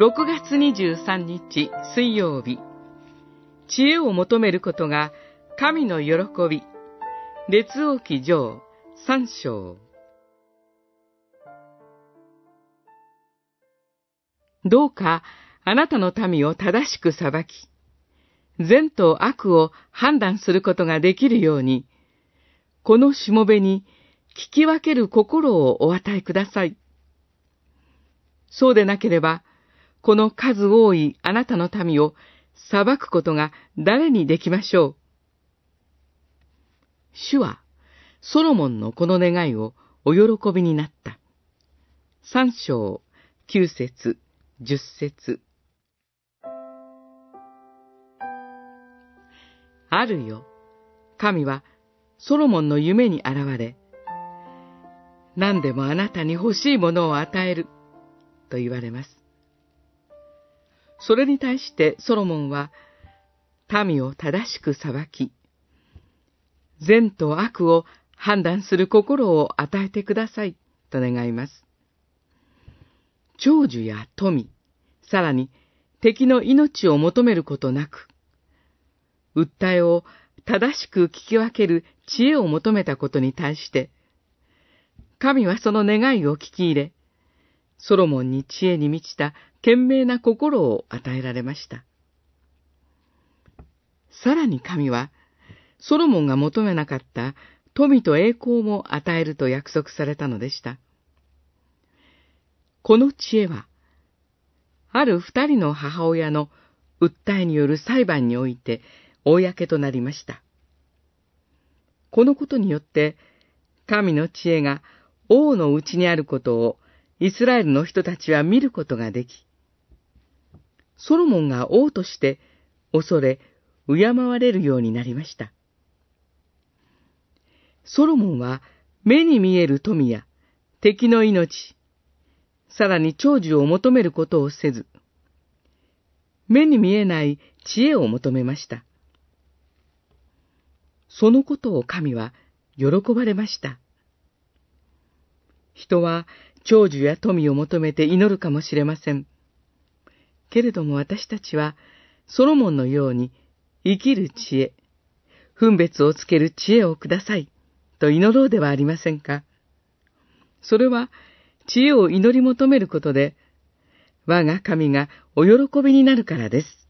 6月23日水曜日。知恵を求めることが神の喜び。列王記上三章。どうかあなたの民を正しく裁き、善と悪を判断することができるように、このしもべに聞き分ける心をお与えください。そうでなければ、この数多いあなたの民を裁くことが誰にできましょう？主は、ソロモンのこの願いをお喜びになった。三章、九節、十節。あるよ。神はソロモンの夢に現れ、何でもあなたに欲しいものを与える、と言われます。それに対してソロモンは、民を正しく裁き、善と悪を判断する心を与えてください、と願います。長寿や富、さらに敵の命を求めることなく、訴えを正しく聞き分ける知恵を求めたことに対して、神はその願いを聞き入れ、ソロモンに知恵に満ちた賢明な心を与えられました。さらに神は、ソロモンが求めなかった富と栄光も与えると約束されたのでした。この知恵は、ある二人の母親の訴えによる裁判において公となりました。このことによって、神の知恵が王のうちにあることをイスラエルの人たちは見ることができ、ソロモンが王として恐れ、敬われるようになりました。ソロモンは目に見える富や敵の命、さらに長寿を求めることをせず、目に見えない知恵を求めました。そのことを神は喜ばれました。人は長寿や富を求めて祈るかもしれません。けれども私たちは、ソロモンのように生きる知恵、分別をつける知恵をください、と祈ろうではありませんか。それは、知恵を祈り求めることで、我が神がお喜びになるからです。